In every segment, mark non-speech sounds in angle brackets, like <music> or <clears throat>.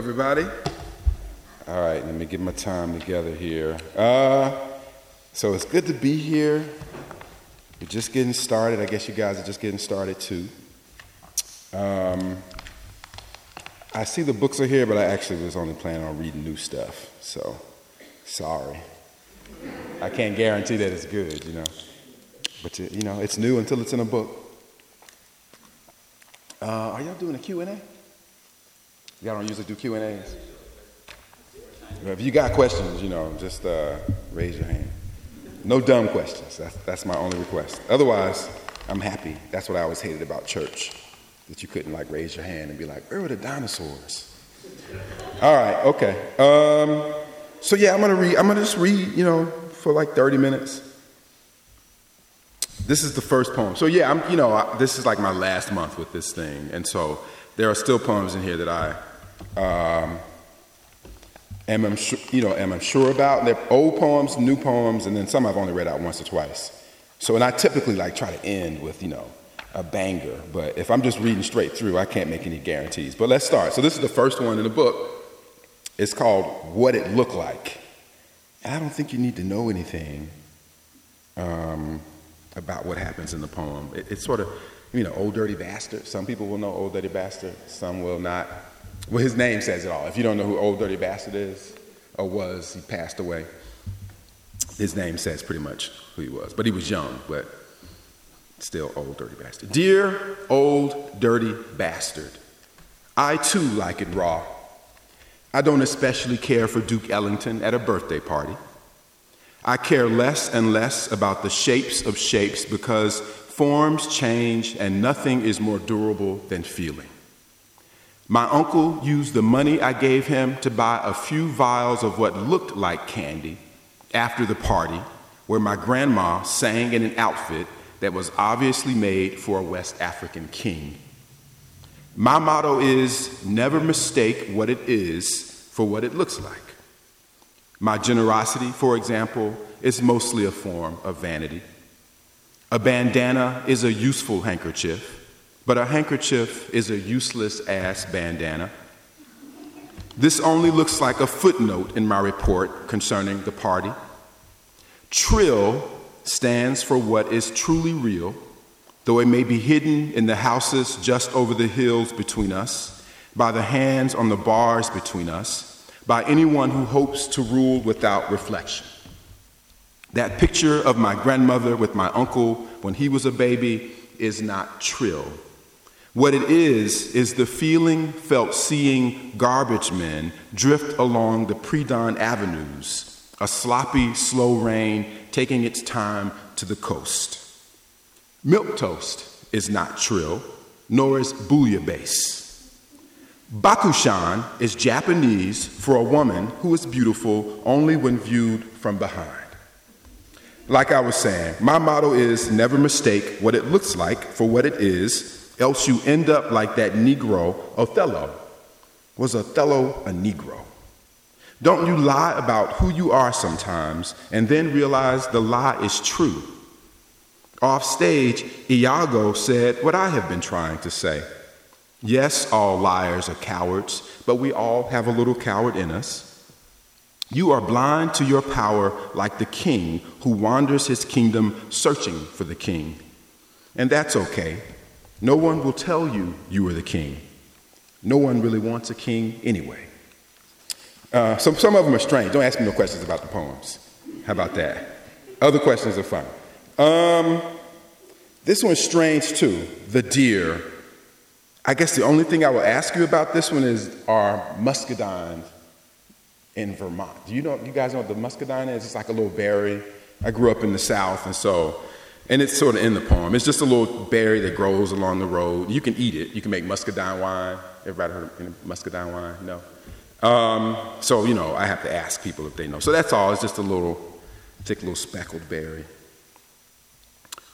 everybody. All right, let me get my time together here. Uh, so it's good to be here. We're just getting started. I guess you guys are just getting started too. Um, I see the books are here, but I actually was only planning on reading new stuff. So, sorry. I can't guarantee that it's good, you know. But you know, it's new until it's in a book. Uh, are y'all doing a Q&A? Y'all don't usually do Q&As? If you got questions, you know, just uh, raise your hand. No dumb questions. That's, that's my only request. Otherwise, I'm happy. That's what I always hated about church, that you couldn't like raise your hand and be like, where were the dinosaurs? All right, okay. Um, so yeah, I'm gonna read. I'm gonna just read, you know, for like 30 minutes. This is the first poem. So yeah, I'm, you know, I, this is like my last month with this thing, and so there are still poems in here that I um, am, I'm sure, you know, am I'm sure about. They're old poems, new poems, and then some I've only read out once or twice. So, and I typically like try to end with, you know, a banger. But if I'm just reading straight through, I can't make any guarantees. But let's start. So this is the first one in the book. It's called What It Looked Like. And I don't think you need to know anything um, about what happens in the poem. It, it's sort of, you know, Old Dirty Bastard. Some people will know Old Dirty Bastard, some will not. Well, his name says it all. If you don't know who Old Dirty Bastard is or was, he passed away. His name says pretty much who he was. But he was young, but still Old Dirty Bastard. Dear Old Dirty Bastard, I too like it raw. I don't especially care for Duke Ellington at a birthday party. I care less and less about the shapes of shapes because forms change and nothing is more durable than feeling. My uncle used the money I gave him to buy a few vials of what looked like candy after the party, where my grandma sang in an outfit that was obviously made for a West African king. My motto is never mistake what it is for what it looks like. My generosity, for example, is mostly a form of vanity. A bandana is a useful handkerchief but a handkerchief is a useless ass bandana. This only looks like a footnote in my report concerning the party. Trill stands for what is truly real, though it may be hidden in the houses just over the hills between us, by the hands on the bars between us, by anyone who hopes to rule without reflection. That picture of my grandmother with my uncle when he was a baby is not trill. What it is, is the feeling felt seeing garbage men drift along the pre dawn avenues, a sloppy, slow rain taking its time to the coast. Milk toast is not trill, nor is bouillabaisse. Bakushan is Japanese for a woman who is beautiful only when viewed from behind. Like I was saying, my motto is never mistake what it looks like for what it is else you end up like that Negro Othello. Was Othello a Negro? Don't you lie about who you are sometimes and then realize the lie is true? Off stage, Iago said what I have been trying to say. Yes, all liars are cowards, but we all have a little coward in us. You are blind to your power like the king who wanders his kingdom searching for the king. And that's okay. No one will tell you you are the king. No one really wants a king anyway. Uh, so some of them are strange. Don't ask me no questions about the poems. How about that? Other questions are fun. Um, this one's strange too. The deer. I guess the only thing I will ask you about this one is are muscadines in Vermont. Do you know? You guys know what the muscadine is? It's like a little berry. I grew up in the South, and so and it's sort of in the poem. It's just a little berry that grows along the road. You can eat it. You can make muscadine wine. Everybody heard of muscadine wine? No. Um, so, you know, I have to ask people if they know. So that's all. It's just a little, a little speckled berry.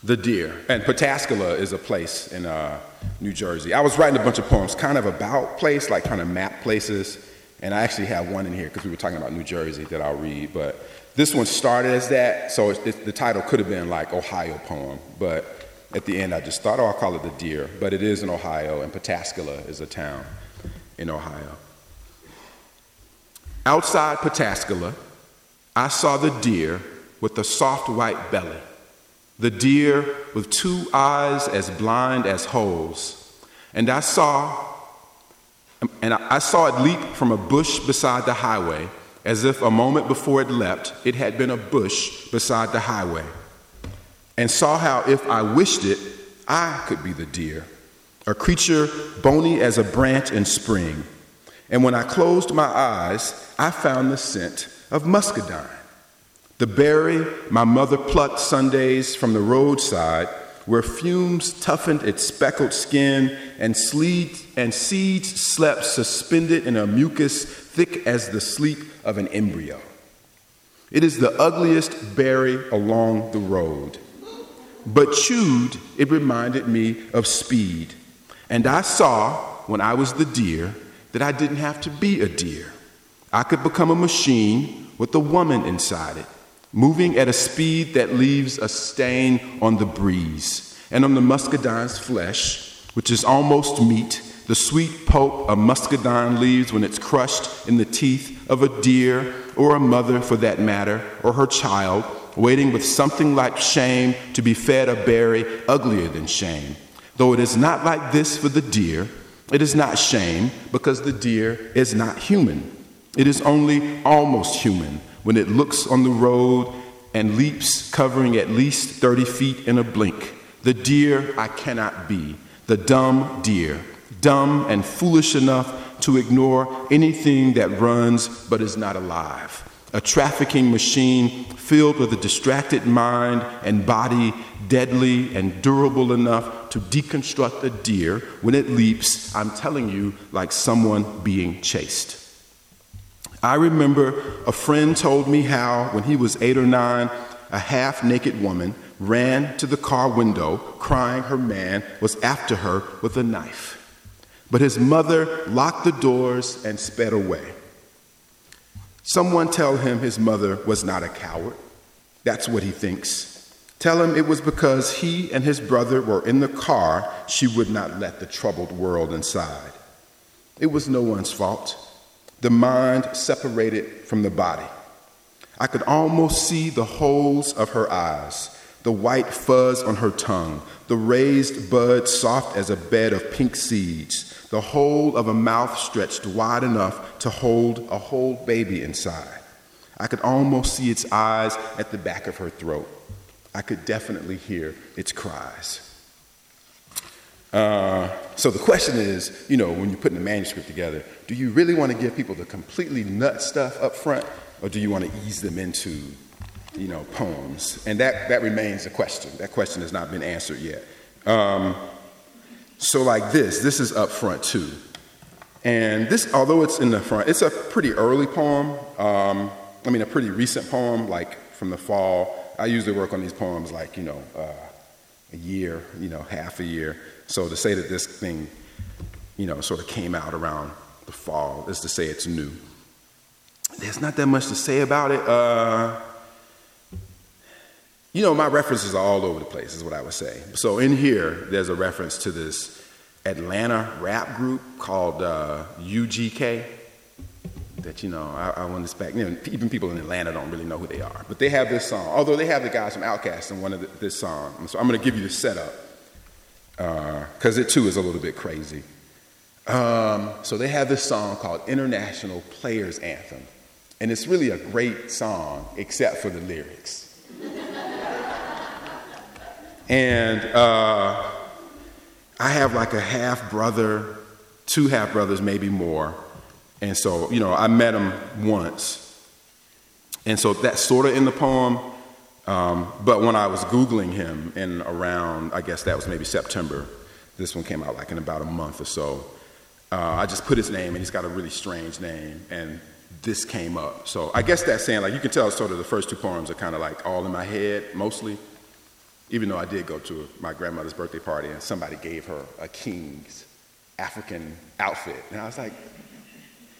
The deer. And Pataskala is a place in uh, New Jersey. I was writing a bunch of poems kind of about place, like trying to map places. And I actually have one in here because we were talking about New Jersey that I'll read. But this one started as that, so it, it, the title could have been like Ohio poem, but at the end I just thought, oh, I'll call it The Deer. But it is in Ohio, and Pataskala is a town in Ohio. Outside Pataskala, I saw the deer with the soft white belly, the deer with two eyes as blind as holes. And I saw and I saw it leap from a bush beside the highway, as if a moment before it leapt, it had been a bush beside the highway. And saw how, if I wished it, I could be the deer, a creature bony as a branch in spring. And when I closed my eyes, I found the scent of muscadine, the berry my mother plucked Sundays from the roadside where fumes toughened its speckled skin and, sleet, and seeds slept suspended in a mucus thick as the sleep of an embryo. It is the ugliest berry along the road. But chewed, it reminded me of speed. And I saw, when I was the deer, that I didn't have to be a deer. I could become a machine with a woman inside it moving at a speed that leaves a stain on the breeze and on the muscadine's flesh, which is almost meat, the sweet pulp a muscadine leaves when it's crushed in the teeth of a deer or a mother for that matter, or her child, waiting with something like shame to be fed a berry uglier than shame. Though it is not like this for the deer, it is not shame because the deer is not human. It is only almost human when it looks on the road and leaps, covering at least 30 feet in a blink. The deer I cannot be, the dumb deer, dumb and foolish enough to ignore anything that runs but is not alive. A trafficking machine filled with a distracted mind and body, deadly and durable enough to deconstruct a deer when it leaps, I'm telling you, like someone being chased. I remember a friend told me how, when he was eight or nine, a half naked woman ran to the car window crying her man was after her with a knife. But his mother locked the doors and sped away. Someone tell him his mother was not a coward. That's what he thinks. Tell him it was because he and his brother were in the car she would not let the troubled world inside. It was no one's fault the mind separated from the body. I could almost see the holes of her eyes, the white fuzz on her tongue, the raised bud soft as a bed of pink seeds, the whole of a mouth stretched wide enough to hold a whole baby inside. I could almost see its eyes at the back of her throat. I could definitely hear its cries. Uh, so the question is, you know, when you're putting a manuscript together, do you really want to give people the completely nut stuff up front, or do you want to ease them into, you know, poems? And that, that remains a question. That question has not been answered yet. Um, so like this, this is up front too. And this, although it's in the front, it's a pretty early poem. Um, I mean, a pretty recent poem, like from the fall. I usually work on these poems like, you know, uh, a year, you know, half a year. So to say that this thing, you know, sort of came out around the fall is to say it's new. There's not that much to say about it. Uh, you know, my references are all over the place, is what I would say. So in here, there's a reference to this Atlanta rap group called uh, UGK. That you know, I, I want to expect. You know, even people in Atlanta don't really know who they are, but they have this song. Although they have the guys from Outkast in one of the, this song. So I'm going to give you the setup because uh, it too is a little bit crazy. Um, so they have this song called International Players Anthem. And it's really a great song, except for the lyrics. and uh, I have like a half brother, two half brothers, maybe more. And so, you know, I met him once. And so that's sort of in the poem. Um, but when I was Googling him in around, I guess that was maybe September, this one came out like in about a month or so. Uh, I just put his name, and he's got a really strange name, and this came up. So I guess that's saying, like, you can tell sort of the first two poems are kind of like all in my head, mostly. Even though I did go to my grandmother's birthday party, and somebody gave her a king's African outfit. And I was like,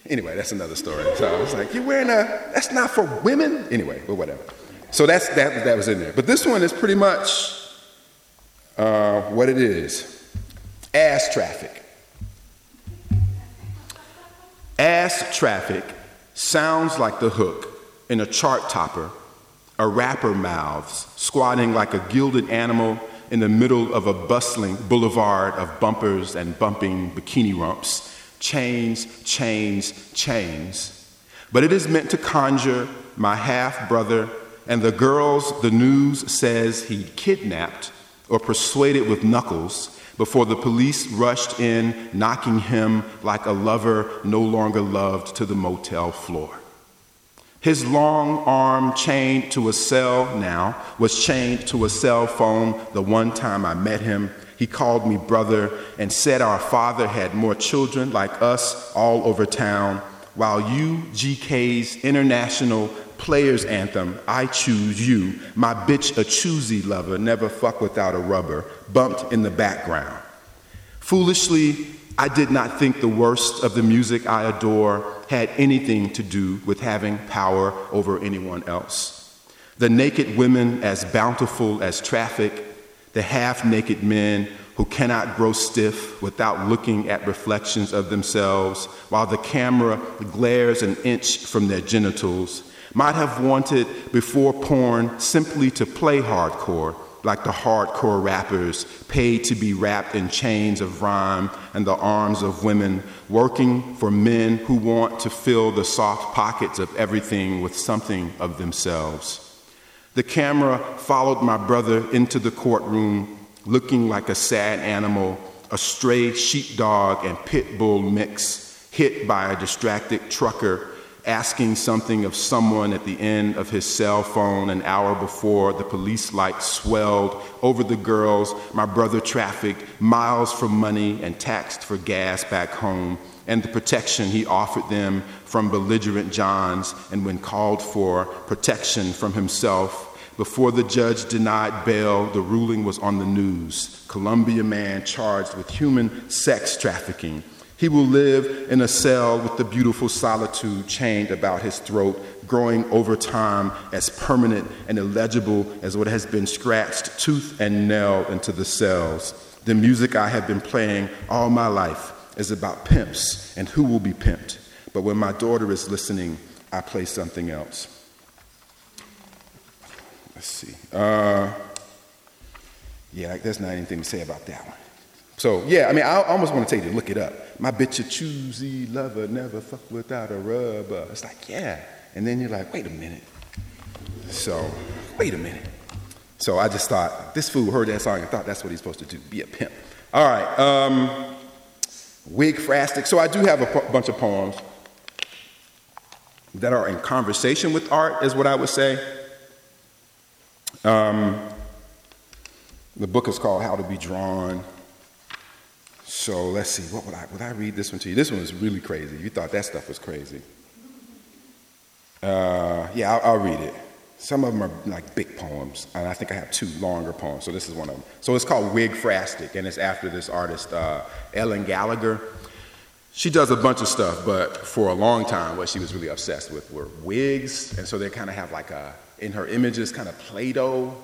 anyway, that's another story. So I was like, you're wearing a, that's not for women? Anyway, but whatever. So that's, that, that was in there. But this one is pretty much uh, what it is ass traffic. Ass traffic sounds like the hook in a chart topper, a rapper mouths, squatting like a gilded animal in the middle of a bustling boulevard of bumpers and bumping bikini rumps. Chains, chains, chains. But it is meant to conjure my half brother and the girls the news says he kidnapped or persuaded with knuckles before the police rushed in, knocking him like a lover no longer loved to the motel floor. His long arm chained to a cell now was chained to a cell phone the one time I met him. He called me brother and said our father had more children like us all over town, while UGK's international players anthem, I choose you, my bitch a choosy lover, never fuck without a rubber, bumped in the background. Foolishly, I did not think the worst of the music I adore had anything to do with having power over anyone else. The naked women as bountiful as traffic, the half naked men who cannot grow stiff without looking at reflections of themselves while the camera glares an inch from their genitals, might have wanted before porn simply to play hardcore, like the hardcore rappers paid to be wrapped in chains of rhyme and the arms of women, working for men who want to fill the soft pockets of everything with something of themselves. The camera followed my brother into the courtroom, looking like a sad animal, a stray sheepdog and pit bull mix, hit by a distracted trucker asking something of someone at the end of his cell phone an hour before the police light swelled over the girls my brother trafficked miles for money and taxed for gas back home and the protection he offered them from belligerent Johns, and when called for protection from himself, before the judge denied bail, the ruling was on the news. Columbia man charged with human sex trafficking he will live in a cell with the beautiful solitude chained about his throat, growing over time as permanent and illegible as what has been scratched tooth and nail into the cells. The music I have been playing all my life is about pimps and who will be pimped. But when my daughter is listening, I play something else. Let's see. Uh, yeah, there's not anything to say about that one. So, yeah, I mean, I almost want to tell you to look it up. My bitch a choosy lover, never fuck without a rubber. It's like, yeah. And then you're like, wait a minute. So, wait a minute. So I just thought, this fool heard that song and thought that's what he's supposed to do, be a pimp. All right, um, Wigphrastic. So I do have a bunch of poems that are in conversation with art, is what I would say. Um, the book is called How to Be Drawn. So let's see, what would I, would I read this one to you? This one is really crazy. You thought that stuff was crazy. Uh, yeah, I'll, I'll, read it. Some of them are like big poems, and I think I have two longer poems, so this is one of them. So it's called Wigphrastic, and it's after this artist, uh, Ellen Gallagher. She does a bunch of stuff, but for a long time, what she was really obsessed with were wigs, and so they kind of have like a, in her images, kind of Play Doh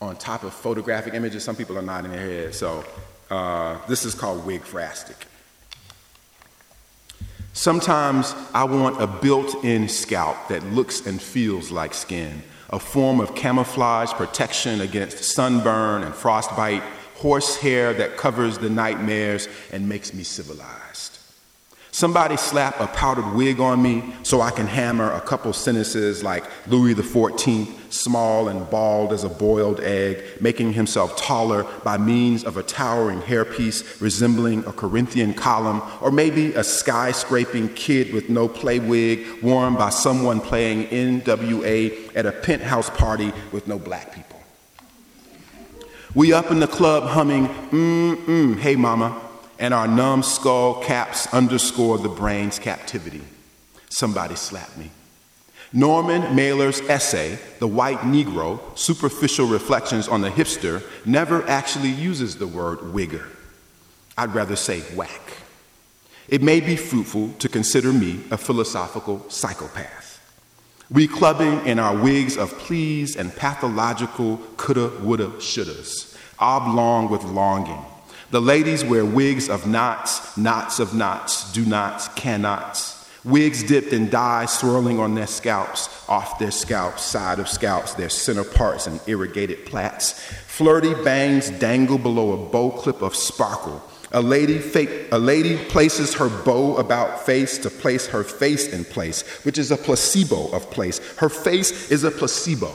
on top of photographic images. Some people are nodding their head, so uh, this is called wigphrastic. Sometimes I want a built in scalp that looks and feels like skin, a form of camouflage protection against sunburn and frostbite, horsehair that covers the nightmares and makes me civilized. Somebody slap a powdered wig on me so I can hammer a couple sentences like Louis XIV, small and bald as a boiled egg, making himself taller by means of a towering hairpiece resembling a Corinthian column, or maybe a skyscraping kid with no play wig worn by someone playing NWA at a penthouse party with no black people. We up in the club humming, mm mm, hey mama and our numbskull caps underscore the brain's captivity. Somebody slapped me. Norman Mailer's essay, The White Negro Superficial Reflections on the Hipster, never actually uses the word wigger. I'd rather say whack. It may be fruitful to consider me a philosophical psychopath. We clubbing in our wigs of pleas and pathological coulda, woulda, shouldas, oblong with longing, the ladies wear wigs of knots, knots of knots, do nots, cannots. Wigs dipped in dye swirling on their scalps, off their scalps, side of scalps, their center parts and irrigated plaits. Flirty bangs dangle below a bow clip of sparkle. A lady, fake, a lady places her bow about face to place her face in place, which is a placebo of place. Her face is a placebo.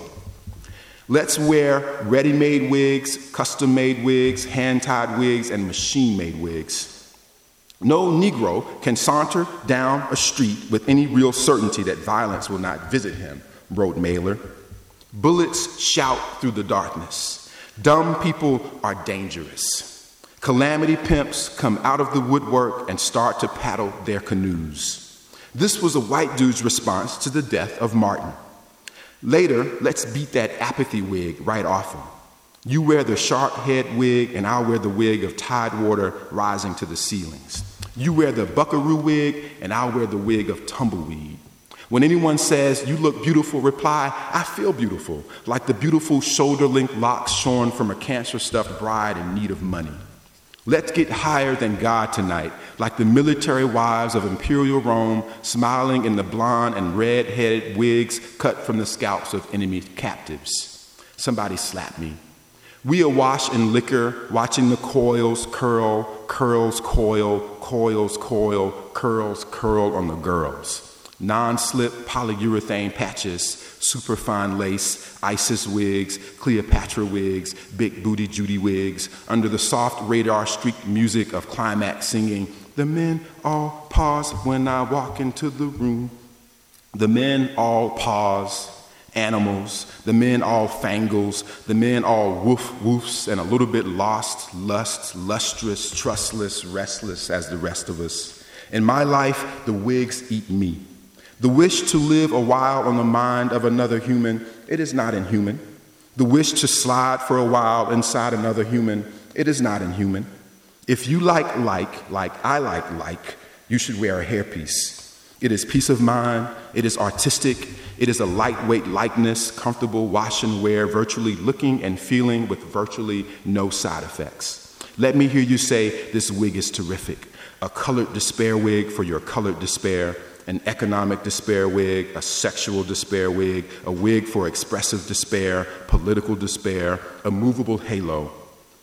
Let's wear ready made wigs, custom made wigs, hand tied wigs, and machine made wigs. No Negro can saunter down a street with any real certainty that violence will not visit him, wrote Mailer. Bullets shout through the darkness. Dumb people are dangerous. Calamity pimps come out of the woodwork and start to paddle their canoes. This was a white dude's response to the death of Martin. Later, let's beat that apathy wig right off him. You wear the shark head wig, and I'll wear the wig of tide water rising to the ceilings. You wear the buckaroo wig, and I'll wear the wig of tumbleweed. When anyone says, You look beautiful, reply, I feel beautiful, like the beautiful shoulder length locks shorn from a cancer stuffed bride in need of money. Let's get higher than God tonight, like the military wives of imperial Rome, smiling in the blonde and red headed wigs cut from the scalps of enemy captives. Somebody slap me. We awash in liquor, watching the coils curl, curls coil, coils coil, curls curl on the girls. Non slip polyurethane patches, superfine lace, Isis wigs, Cleopatra wigs, big booty Judy wigs, under the soft radar streaked music of Klymaxx singing, The men all pause when I walk into the room. The men all pause, animals, the men all fangles, the men all woof woofs, and a little bit lost, lust, lustrous, trustless, restless as the rest of us. In my life, the wigs eat me. The wish to live a while on the mind of another human, it is not inhuman. The wish to slide for a while inside another human, it is not inhuman. If you like like, like I like like, you should wear a hairpiece. It is peace of mind, it is artistic, it is a lightweight likeness, comfortable wash and wear, virtually looking and feeling with virtually no side effects. Let me hear you say, This wig is terrific. A colored despair wig for your colored despair an economic despair wig, a sexual despair wig, a wig for expressive despair, political despair, a movable halo.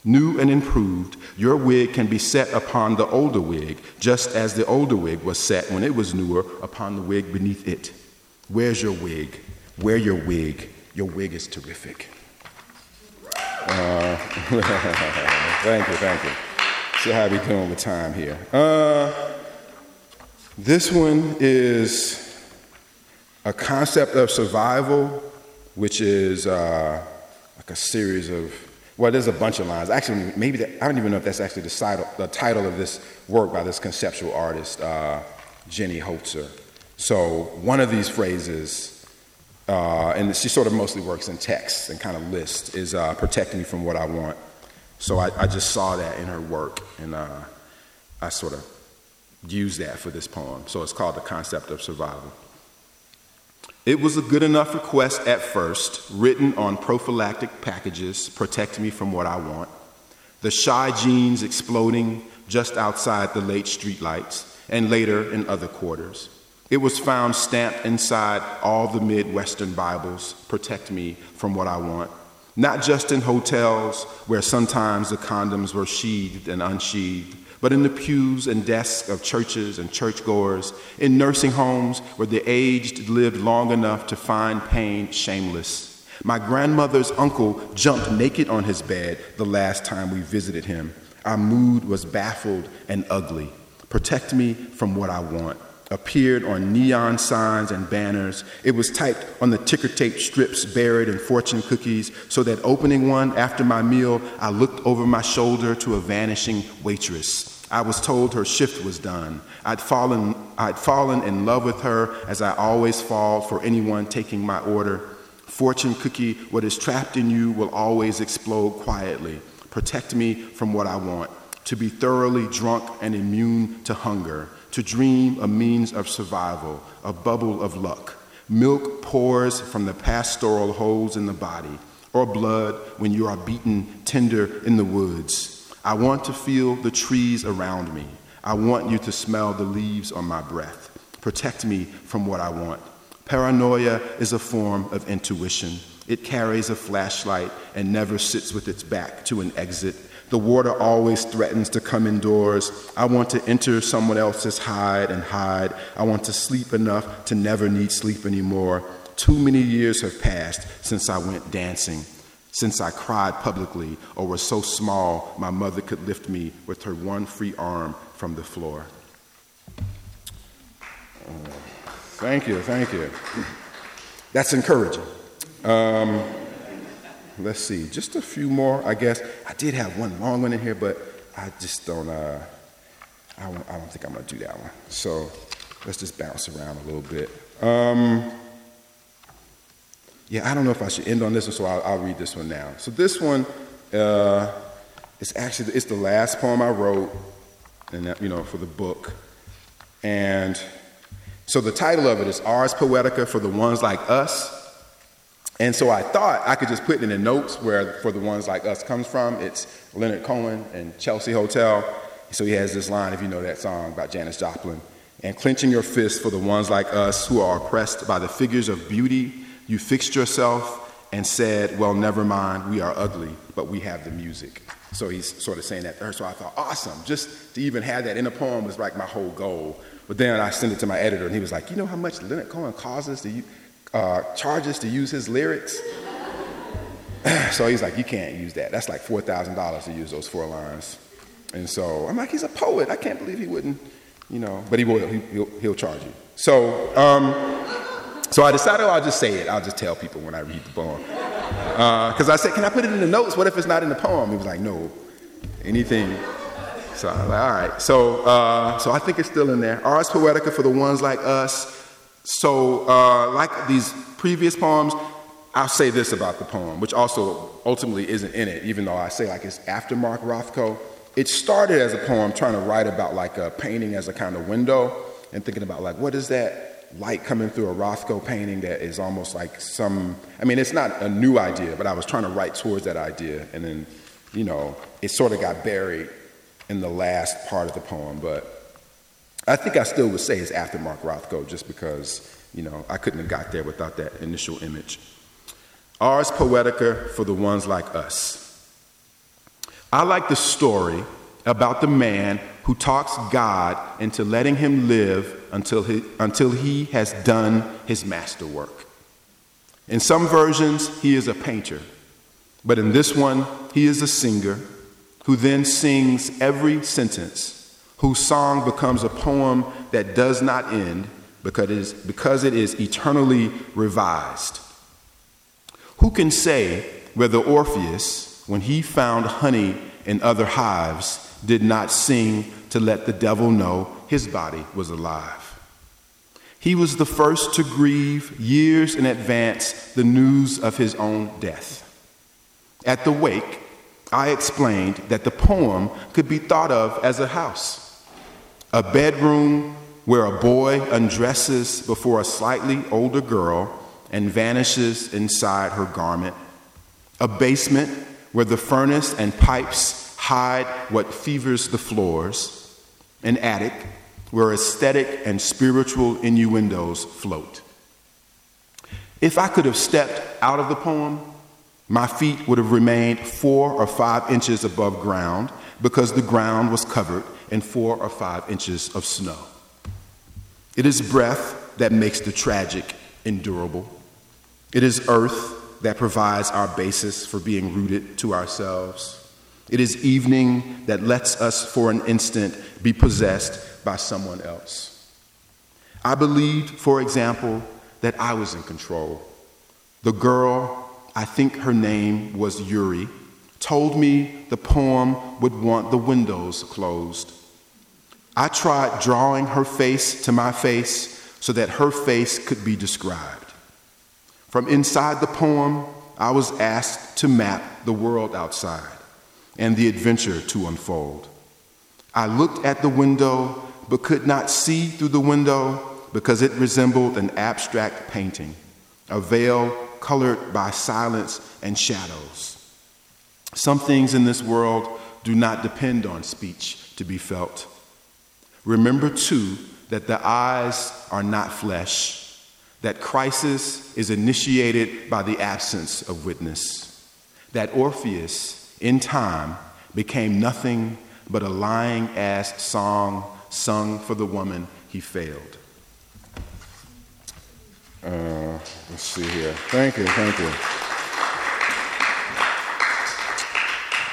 New and improved, your wig can be set upon the older wig, just as the older wig was set when it was newer upon the wig beneath it. Where's your wig? Wear your wig. Your wig is terrific. Uh, <laughs> thank you, thank you. See how we doing with time here. Uh, this one is a concept of survival, which is uh, like a series of, well, there's a bunch of lines. Actually, maybe I don't even know if that's actually the title, the title of this work by this conceptual artist, uh, Jenny Holzer. So one of these phrases, uh, and she sort of mostly works in text and kind of lists, is uh, protecting me from what I want. So I, I, just saw that in her work, and uh, I sort of use that for this poem. So it's called The Concept of Survival. It was a good enough request at first, written on prophylactic packages, protect me from what I want. The shy jeans exploding just outside the late streetlights, and later in other quarters. It was found stamped inside all the Midwestern Bibles, protect me from what I want. Not just in hotels where sometimes the condoms were sheathed and unsheathed, but in the pews and desks of churches and churchgoers, in nursing homes where the aged lived long enough to find pain shameless. My grandmother's uncle jumped naked on his bed the last time we visited him. Our mood was baffled and ugly. Protect me from what I want appeared on neon signs and banners. It was typed on the ticker tape strips buried in fortune cookies, so that opening one after my meal, I looked over my shoulder to a vanishing waitress. I was told her shift was done. I'd fallen, I'd fallen in love with her as I always fall for anyone taking my order. Fortune cookie, what is trapped in you will always explode quietly. Protect me from what I want. To be thoroughly drunk and immune to hunger. To dream a means of survival, a bubble of luck. Milk pours from the pastoral holes in the body, or blood when you are beaten tender in the woods. I want to feel the trees around me. I want you to smell the leaves on my breath. protect me from what I want. Paranoia is a form of intuition. It carries a flashlight and never sits with its back to an exit. The water always threatens to come indoors. I want to enter someone else's hide and hide. I want to sleep enough to never need sleep anymore. Too many years have passed since I went dancing, since I cried publicly or was so small my mother could lift me with her one free arm from the floor. Thank you, thank you. That's encouraging. Um, let's see, just a few more, I guess. I did have one long one in here, but I just don't, uh, I, don't, I don't think I'm going to do that one. So let's just bounce around a little bit. Um, yeah, I don't know if I should end on this one, so I'll, I'll read this one now. So this one uh, is actually it's the last poem I wrote, and that, you know, for the book. And so the title of it is Ars Poetica for the Ones Like Us. And so I thought I could just put it in the notes where for the ones like us comes from. It's Leonard Cohen and Chelsea Hotel. So he has this line, if you know that song about Janis Joplin. And clenching your fists for the ones like us who are oppressed by the figures of beauty, you fixed yourself and said, Well, never mind, we are ugly, but we have the music. So he's sort of saying that to her. So I thought, awesome. Just to even have that in a poem was like my whole goal. But then I sent it to my editor, and he was like, You know how much Leonard Cohen causes to you? Uh, charges to use his lyrics. <clears throat> so he's like, you can't use that. That's like $4,000 to use those four lines. And so I'm like, he's a poet. I can't believe he wouldn't, you know, but he will. He, will he'll charge you. So, um, so I decided I'll just say it. I'll just tell people when I read the poem. Because uh, I said, can I put it in the notes? What if it's not in the poem? He was like, no, anything. So I was like, all right. So, uh, so I think it's still in there. Ars Poetica for the ones like us. So, uh, like these previous poems, I'll say this about the poem, which also ultimately isn't in it, even though I say like it's after Mark Rothko. It started as a poem trying to write about like a painting as a kind of window and thinking about like what is that light coming through a Rothko painting that is almost like some, I mean, it's not a new idea, but I was trying to write towards that idea. And then, you know, it sort of got buried in the last part of the poem. But I think I still would say it's after Mark Rothko just because, you know, I couldn't have got there without that initial image. Ars Poetica for the ones like us. I like the story about the man who talks God into letting him live until he, until he has done his masterwork. In some versions, he is a painter, but in this one, he is a singer who then sings every sentence whose song becomes a poem that does not end because it is, because it is eternally revised. Who can say whether Orpheus, when he found honey in other hives, did not sing to let the devil know his body was alive? He was the first to grieve years in advance the news of his own death. At the wake, I explained that the poem could be thought of as a house a bedroom where a boy undresses before a slightly older girl and vanishes inside her garment, a basement where the furnace and pipes hide what fevers the floors, an attic where aesthetic and spiritual innuendos float. If I could have stepped out of the poem, my feet would have remained four or five inches above ground because the ground was covered and four or five inches of snow. It is breath that makes the tragic endurable. It is earth that provides our basis for being rooted to ourselves. It is evening that lets us for an instant be possessed by someone else. I believed, for example, that I was in control. The girl, I think her name was Yuri, told me the poem would want the windows closed. I tried drawing her face to my face so that her face could be described. From inside the poem, I was asked to map the world outside and the adventure to unfold. I looked at the window but could not see through the window because it resembled an abstract painting, a veil colored by silence and shadows. Some things in this world do not depend on speech to be felt. Remember, too, that the eyes are not flesh, that crisis is initiated by the absence of witness, that Orpheus, in time, became nothing but a lying ass song sung for the woman he failed. Uh, let's see here. Thank you, thank you.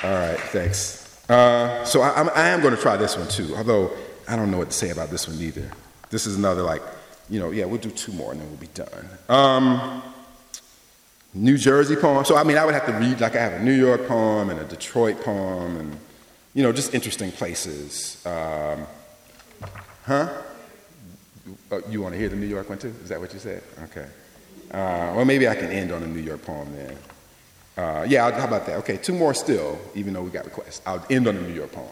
All right, thanks. Uh, so I, I am going to try this one too, although I don't know what to say about this one either. This is another, like, you know, yeah, we'll do two more and then we'll be done. Um, New Jersey poem. So, I mean, I would have to read, like, I have a New York poem and a Detroit poem and, you know, just interesting places. Um, huh? Oh, you want to hear the New York one too? Is that what you said? Okay. Uh, well, maybe I can end on a New York poem then. Uh, yeah, how about that? Okay, two more still, even though we got requests. I'll end on a New York poem.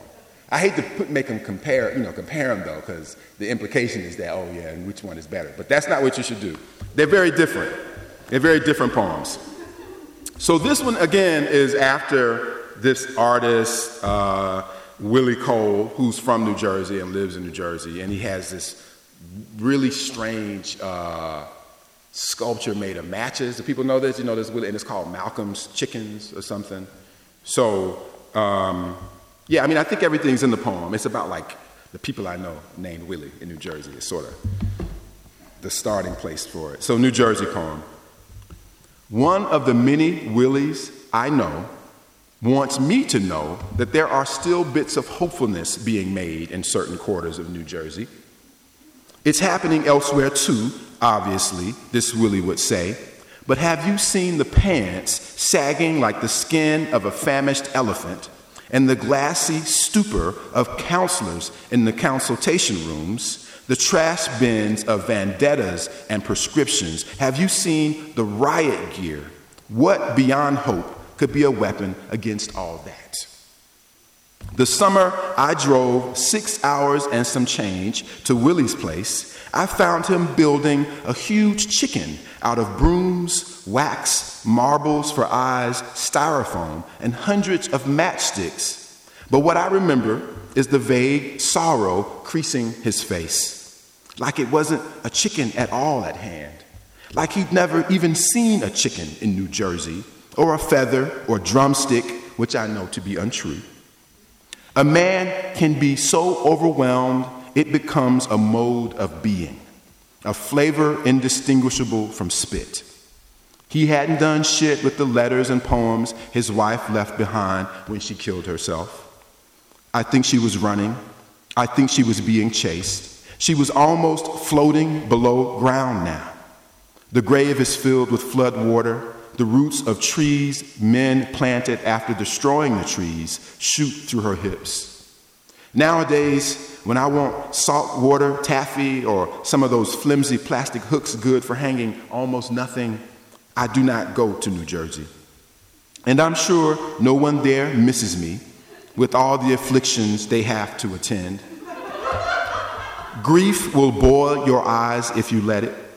I hate to put, make them compare, you know, compare them though, because the implication is that, oh yeah, and which one is better. But that's not what you should do. They're very different. They're very different poems. So this one again is after this artist, uh, Willie Cole, who's from New Jersey and lives in New Jersey, and he has this really strange uh, sculpture made of matches. Do people know this? You know this, and it's called Malcolm's Chickens or something. So, um, yeah, I mean, I think everything's in the poem. It's about like the people I know named Willie in New Jersey. It's sort of the starting place for it. So, New Jersey poem. One of the many Willies I know wants me to know that there are still bits of hopefulness being made in certain quarters of New Jersey. It's happening elsewhere too, obviously, this Willie would say. But have you seen the pants sagging like the skin of a famished elephant and the glassy stupor of counselors in the consultation rooms, the trash bins of vendettas and prescriptions? Have you seen the riot gear? What beyond hope could be a weapon against all that? The summer I drove six hours and some change to Willie's place, I found him building a huge chicken out of brooms, wax, marbles for eyes, styrofoam, and hundreds of matchsticks. But what I remember is the vague sorrow creasing his face, like it wasn't a chicken at all at hand, like he'd never even seen a chicken in New Jersey, or a feather or drumstick, which I know to be untrue. A man can be so overwhelmed it becomes a mode of being, a flavor indistinguishable from spit. He hadn't done shit with the letters and poems his wife left behind when she killed herself. I think she was running. I think she was being chased. She was almost floating below ground now. The grave is filled with flood water. The roots of trees men planted after destroying the trees shoot through her hips. Nowadays, when I want salt water, taffy, or some of those flimsy plastic hooks good for hanging almost nothing, I do not go to New Jersey. And I'm sure no one there misses me with all the afflictions they have to attend. Grief will boil your eyes if you let it.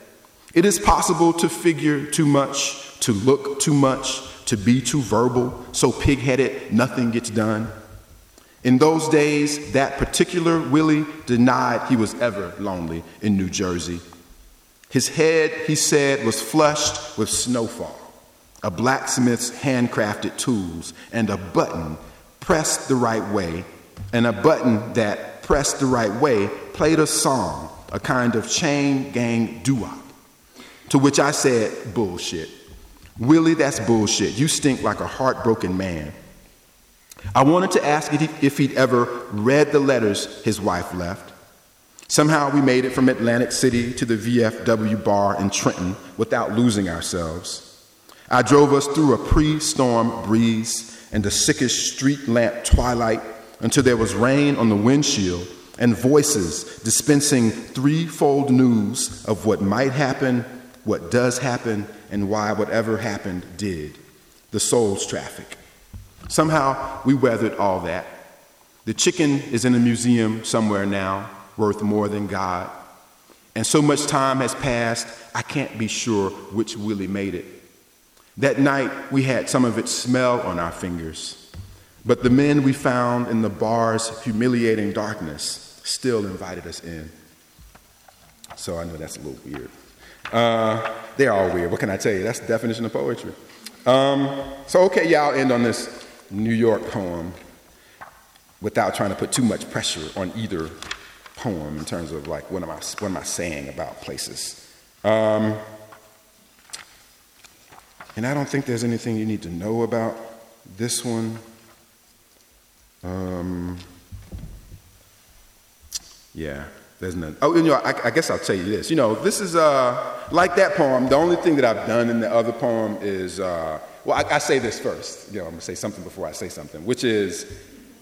It is possible to figure too much, to look too much, to be too verbal, so pig headed nothing gets done. In those days, that particular Willie denied he was ever lonely in New Jersey. His head, he said, was flushed with snowfall, a blacksmith's handcrafted tools, and a button pressed the right way, and a button that pressed the right way played a song, a kind of chain gang doo To which I said, bullshit. Willie, that's bullshit. You stink like a heartbroken man. I wanted to ask if he'd ever read the letters his wife left. Somehow we made it from Atlantic City to the VFW bar in Trenton without losing ourselves. I drove us through a pre storm breeze and the sickish street lamp twilight until there was rain on the windshield and voices dispensing threefold news of what might happen, what does happen, and why whatever happened did. The soul's traffic. Somehow we weathered all that. The chicken is in a museum somewhere now, worth more than God. And so much time has passed, I can't be sure which Willie made it. That night, we had some of its smell on our fingers, but the men we found in the bar's humiliating darkness still invited us in. So I know that's a little weird. Uh, they're all weird. What can I tell you? That's the definition of poetry. Um, so, okay, yeah, I'll end on this New York poem without trying to put too much pressure on either poem in terms of like, what am I, what am I saying about places? Um, and I don't think there's anything you need to know about this one. Um, yeah, there's none. Oh, you know, I, I, guess I'll tell you this. You know, this is uh, like that poem. The only thing that I've done in the other poem is, uh, well, I, I say this first. You know, I'm gonna say something before I say something, which is,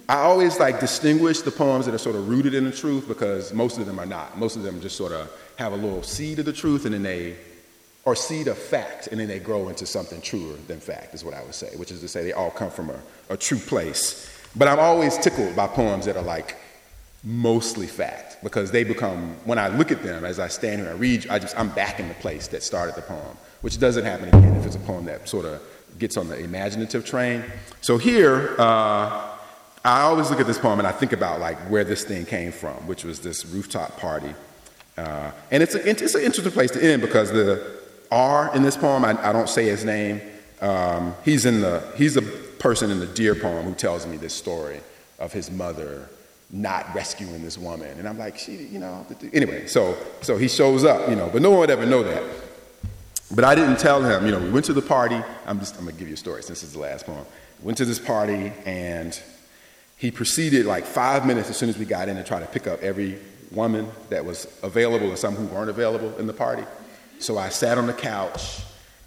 I always like distinguish the poems that are sort of rooted in the truth because most of them are not. Most of them just sort of have a little seed of the truth and then they, or seed of fact, and then they grow into something truer than fact, is what I would say, which is to say they all come from a, a true place. But I'm always tickled by poems that are like mostly fact because they become when i look at them as i stand here and read i just i'm back in the place that started the poem which doesn't happen again if it's a poem that sort of gets on the imaginative train. So here uh, i always look at this poem and i think about like where this thing came from which was this rooftop party. Uh, and it's, a, it's an interesting place to end because the r in this poem i, I don't say his name um, he's in the he's the person in the deer poem who tells me this story of his mother not rescuing this woman. And I'm like, she, you know, anyway, so, so he shows up, you know, but no one would ever know that. But I didn't tell him, you know, we went to the party. I'm just, I'm gonna give you a story since this is the last poem. Went to this party and he proceeded like five minutes as soon as we got in to try to pick up every woman that was available and some who weren't available in the party. So I sat on the couch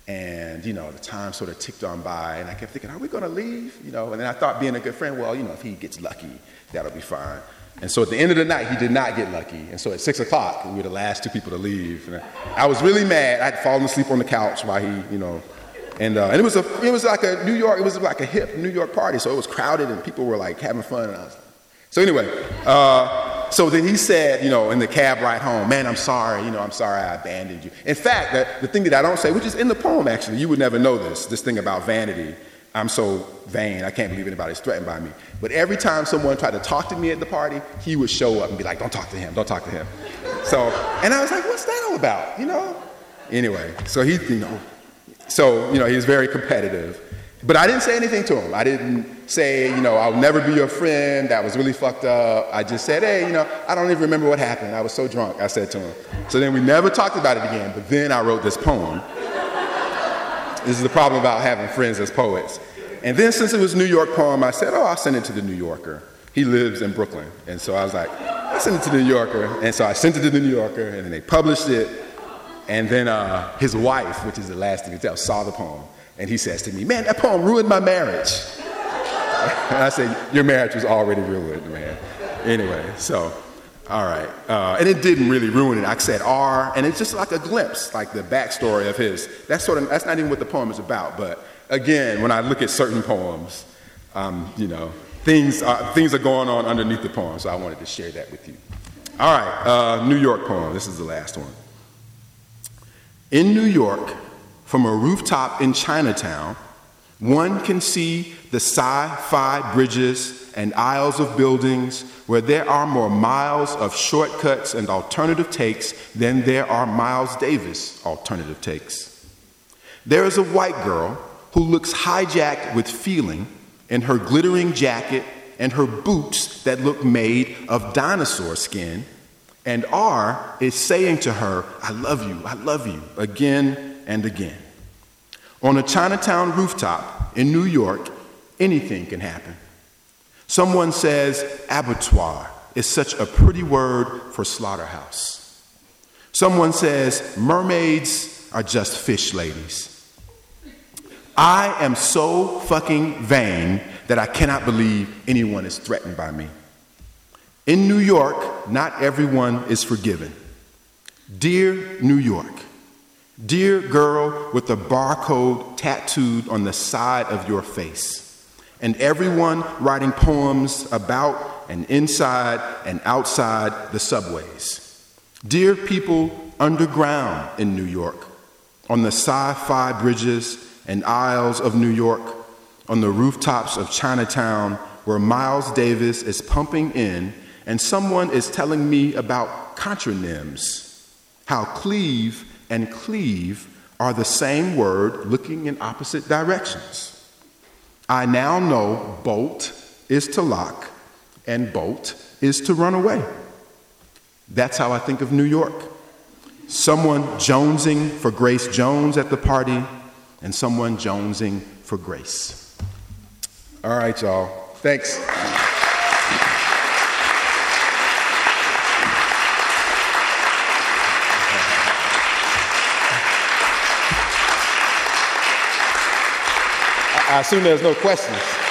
and, you know, the time sort of ticked on by and I kept thinking, are we gonna leave? You know, and then I thought being a good friend, well, you know, if he gets lucky, that'll be fine. And so at the end of the night, he did not get lucky. And so at six o'clock, we were the last two people to leave. And I was really mad. I'd fallen asleep on the couch while he, you know, and, uh, and it was a, it was like a New York, it was like a hip New York party. So it was crowded and people were like having fun. And I was, so anyway, uh, so then he said, you know, in the cab ride home, man, I'm sorry, you know, I'm sorry I abandoned you. In fact, the, the thing that I don't say, which is in the poem actually, you would never know this, this thing about vanity. I'm so vain, I can't believe anybody's threatened by me. But every time someone tried to talk to me at the party, he would show up and be like, don't talk to him, don't talk to him. So, and I was like, what's that all about, you know? Anyway, so he, you know, so, you know, he was very competitive. But I didn't say anything to him. I didn't say, you know, I'll never be your friend. That was really fucked up. I just said, hey, you know, I don't even remember what happened. I was so drunk, I said to him. So then we never talked about it again. But then I wrote this poem. This is the problem about having friends as poets. And then since it was New York poem, I said, oh, I'll send it to the New Yorker. He lives in Brooklyn. And so I was like, I'll send it to the New Yorker. And so I sent it to the New Yorker, and then they published it. And then uh, his wife, which is the last thing to tell, saw the poem. And he says to me, man, that poem ruined my marriage. and I said, your marriage was already ruined, man. Anyway, so all right. Uh, and it didn't really ruin it. I said R, and it's just like a glimpse, like the backstory of his. That's sort of that's not even what the poem is about. But again, when I look at certain poems, um, you know, things are, things are going on underneath the poem. So I wanted to share that with you. All right, uh, New York poem. This is the last one. In New York, from a rooftop in Chinatown, one can see the sci fi bridges and aisles of buildings where there are more miles of shortcuts and alternative takes than there are Miles Davis alternative takes. There is a white girl who looks hijacked with feeling in her glittering jacket and her boots that look made of dinosaur skin. And R is saying to her, I love you, I love you, again and again. On a Chinatown rooftop in New York, anything can happen. Someone says abattoir is such a pretty word for slaughterhouse. Someone says mermaids are just fish ladies. I am so fucking vain that I cannot believe anyone is threatened by me. In New York, not everyone is forgiven. Dear New York, dear girl with the barcode tattooed on the side of your face and everyone writing poems about and inside and outside the subways. Dear people underground in New York, on the sci fi bridges and aisles of New York, on the rooftops of Chinatown, where Miles Davis is pumping in and someone is telling me about contronyms. how cleave and cleave are the same word looking in opposite directions. I now know bolt is to lock and bolt is to run away. That's how I think of New York. Someone jonesing for Grace Jones at the party and someone jonesing for grace. All right, y'all. Thanks. I assume there's no questions.